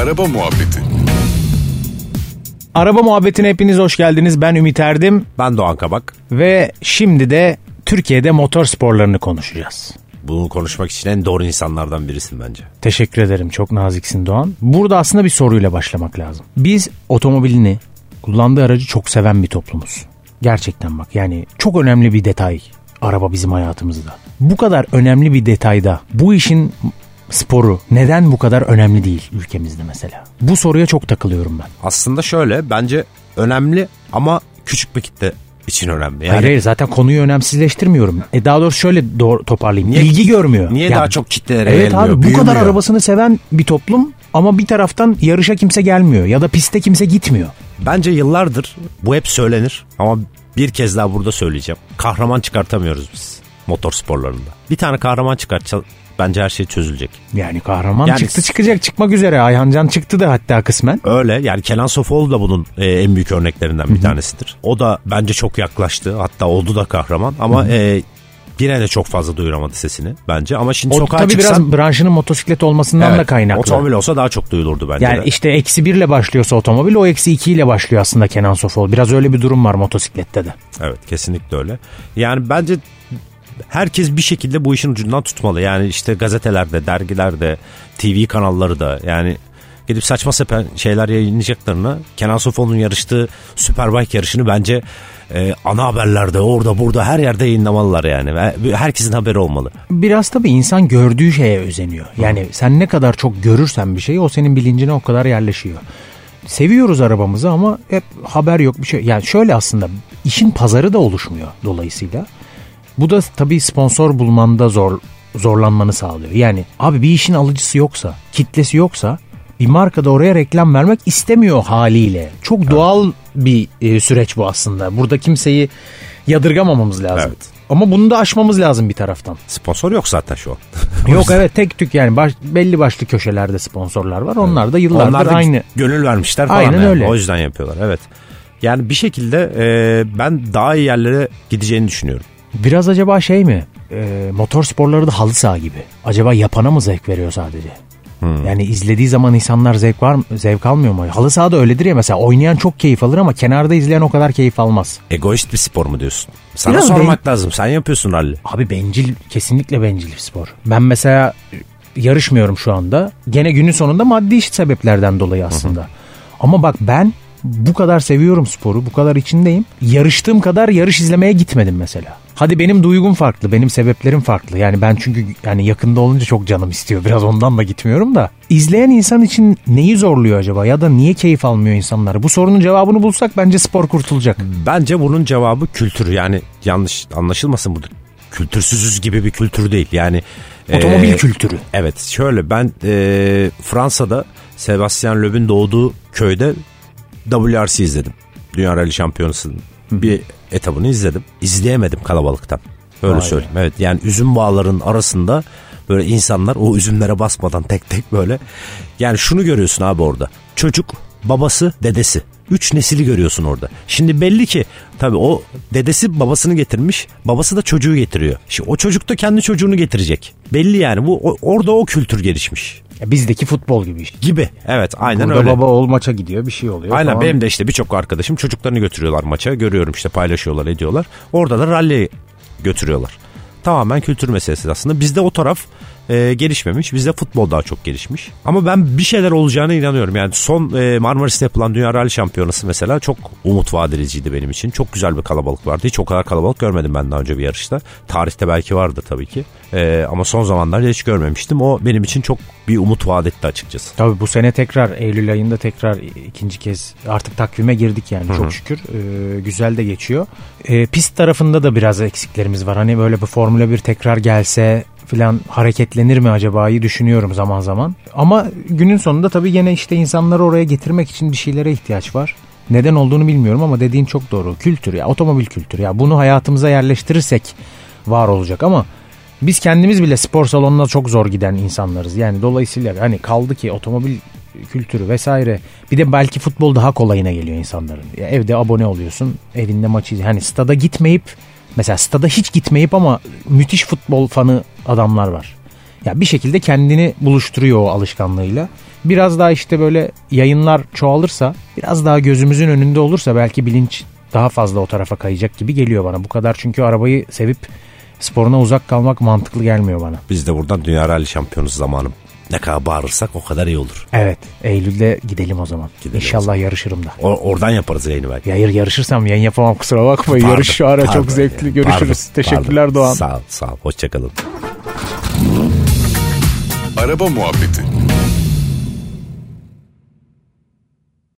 Araba Muhabbeti Araba muhabbetine hepiniz hoş geldiniz. Ben Ümit Erdim Ben Doğan Kabak. ve şimdi de Türkiye'de motor sporlarını konuşacağız. Bunu konuşmak için en doğru insanlardan birisin bence. Teşekkür ederim. Çok naziksin Doğan. Burada aslında bir soruyla başlamak lazım. Biz otomobilini, kullandığı aracı çok seven bir toplumuz. Gerçekten bak yani çok önemli bir detay araba bizim hayatımızda. Bu kadar önemli bir detayda bu işin sporu neden bu kadar önemli değil ülkemizde mesela? Bu soruya çok takılıyorum ben. Aslında şöyle bence önemli ama küçük bir kitle için önemli. Yani Hayır hayır zaten konuyu önemsizleştirmiyorum. E daha doğrusu şöyle doğru toparlayayım. Niye- İlgi görmüyor. Niye Ya- daha çok kitlelere Evet yayılmıyor, abi bu kadar büyümüyor? arabasını seven bir toplum ama bir taraftan yarışa kimse gelmiyor ya da piste kimse gitmiyor. Bence yıllardır bu hep söylenir ama bir kez daha burada söyleyeceğim. Kahraman çıkartamıyoruz biz motor sporlarında. Bir tane kahraman çıkartsa bence her şey çözülecek. Yani kahraman Yani- çıktı çıkacak çıkmak üzere. Ayhancan çıktı da hatta kısmen. Öyle yani Kenan Sofoğlu da bunun e, en büyük örneklerinden bir tanesidir. O da bence çok yaklaştı hatta oldu da kahraman ama e, yine de çok fazla duyuramadı sesini bence. Ama şimdi O sokağa tabii çıksan... biraz branşının motosiklet olmasından da Evet, kaynaklı. Otomobil olsa daha çok duyulurdu bence Yani de. işte eksi birle başlıyorsa otomobil o eksi iki ile başlıyor aslında Kenan Sofoğlu. Biraz öyle bir durum var motosiklette de. Evet kesinlikle öyle. Yani bence herkes bir şekilde bu işin ucundan tutmalı. Yani işte gazetelerde, dergilerde, TV kanalları da yani gidip saçma sapan şeyler yayınlayacaklarına Kenan Sofoğlu'nun yarıştığı Superbike yarışını bence e, ana haberlerde orada burada her yerde yayınlamalılar yani. Herkesin haberi olmalı. Biraz tabii insan gördüğü şeye özeniyor. Yani sen ne kadar çok görürsen bir şeyi o senin bilincine o kadar yerleşiyor. Seviyoruz arabamızı ama hep haber yok bir şey. Yani şöyle aslında işin pazarı da oluşmuyor dolayısıyla. Bu da tabii sponsor bulmanda zor zorlanmanı sağlıyor. Yani abi bir işin alıcısı yoksa, kitlesi yoksa bir marka da oraya reklam vermek istemiyor haliyle. Çok doğal bir e, süreç bu aslında. Burada kimseyi yadırgamamamız lazım. Evet. Ama bunu da aşmamız lazım bir taraftan. Sponsor yok zaten şu an. Yok evet tek tük yani baş, belli başlı köşelerde sponsorlar var. Onlar da yıllardır Onlar da aynı. gönül vermişler falan. Aynen yani. öyle. O yüzden yapıyorlar evet. Yani bir şekilde e, ben daha iyi yerlere gideceğini düşünüyorum. Biraz acaba şey mi? E, motor sporları da halı saha gibi. Acaba yapana mı zevk veriyor sadece? Hmm. Yani izlediği zaman insanlar zevk var mı- zevk almıyor mu? Halı sahada öyledir ya mesela oynayan çok keyif alır ama kenarda izleyen o kadar keyif almaz. Egoist bir spor mu diyorsun? Sana Biraz sormak lazım. Sen yapıyorsun ralli. Abi bencil kesinlikle bencil bir spor. Ben mesela yarışmıyorum şu anda. Gene günün sonunda maddi sebeplerden dolayı aslında. Ama bak ben bu kadar seviyorum sporu, bu kadar içindeyim. Yarıştığım kadar yarış izlemeye gitmedim mesela. Hadi benim duygum farklı, benim sebeplerim farklı. Yani ben çünkü yani yakında olunca çok canım istiyor. Biraz ondan da gitmiyorum da. İzleyen insan için neyi zorluyor acaba ya da niye keyif almıyor insanlar? Bu sorunun cevabını bulsak bence spor kurtulacak. Bence bunun cevabı kültür. Yani yanlış anlaşılmasın burada. Kültürsüzüz gibi bir kültür değil. Yani Otomobil e, kültürü. Evet şöyle ben e, Fransa'da Sebastian Loeb'ün doğduğu köyde WRC izledim. Dünya Rally Şampiyonası'nın bir etabını izledim. İzleyemedim kalabalıktan. Öyle be. söyleyeyim. Evet yani üzüm bağların arasında böyle insanlar o üzümlere basmadan tek tek böyle. Yani şunu görüyorsun abi orada. Çocuk, babası, dedesi. Üç nesili görüyorsun orada. Şimdi belli ki tabii o dedesi babasını getirmiş, babası da çocuğu getiriyor. Şimdi o çocuk da kendi çocuğunu getirecek. Belli yani bu o- orada o kültür gelişmiş Ya bizdeki futbol gibi işte. gibi. Evet aynen Burada öyle. baba oğul maça gidiyor bir şey oluyor. Aynen falan. benim de işte birçok arkadaşım çocuklarını götürüyorlar maça. Görüyorum işte paylaşıyorlar ediyorlar. Orada da rally götürüyorlar. Tamamen kültür meselesi aslında. Bizde o taraf e, gelişmemiş. Bizde futbol daha çok gelişmiş. Ama ben bir şeyler olacağına inanıyorum. Yani son e, Marmaris'te yapılan Dünya Rally Şampiyonası mesela çok umut vaat ediciydi benim için. Çok güzel bir kalabalık vardı. Hiç o kadar kalabalık görmedim ben daha önce bir yarışta. Tarihte belki vardı tabii ki. E, ama son zamanlarda hiç görmemiştim. O benim için çok bir umut vaat etti açıkçası. Tabii bu sene tekrar Eylül ayında tekrar ikinci kez artık takvime girdik yani çok şükür. Ee, güzel de geçiyor. Ee, pist tarafında da biraz eksiklerimiz var. Hani böyle bir Formula 1 tekrar gelse filan hareketlenir mi acaba'yı düşünüyorum zaman zaman. Ama günün sonunda tabii gene işte insanları oraya getirmek için bir şeylere ihtiyaç var. Neden olduğunu bilmiyorum ama dediğin çok doğru. Kültür ya otomobil kültürü ya bunu hayatımıza yerleştirirsek var olacak ama biz kendimiz bile spor salonuna çok zor giden insanlarız. Yani dolayısıyla hani kaldı ki otomobil kültürü vesaire. Bir de belki futbol daha kolayına geliyor insanların. Ya evde abone oluyorsun, evinde maçı izliyorsun. Hani stada gitmeyip mesela stada hiç gitmeyip ama müthiş futbol fanı adamlar var. Ya bir şekilde kendini buluşturuyor o alışkanlığıyla. Biraz daha işte böyle yayınlar çoğalırsa, biraz daha gözümüzün önünde olursa belki bilinç daha fazla o tarafa kayacak gibi geliyor bana. Bu kadar çünkü arabayı sevip sporuna uzak kalmak mantıklı gelmiyor bana. Biz de buradan Dünya Rally Şampiyonuz zamanı ne kadar bağırırsak o kadar iyi olur. Evet Eylül'de gidelim o zaman. Gidelim İnşallah o zaman. yarışırım da. O- oradan yaparız yayını belki. Yayır yarışırsam yayın yapamam kusura bakmayın. Pardon, Yarış şu ara pardon çok zevkli. ya, Görüşürüz. pardon, Teşekkürler pardon. Doğan. Sağ ol, sağ ol. Hoşçakalın. Araba Muhabbeti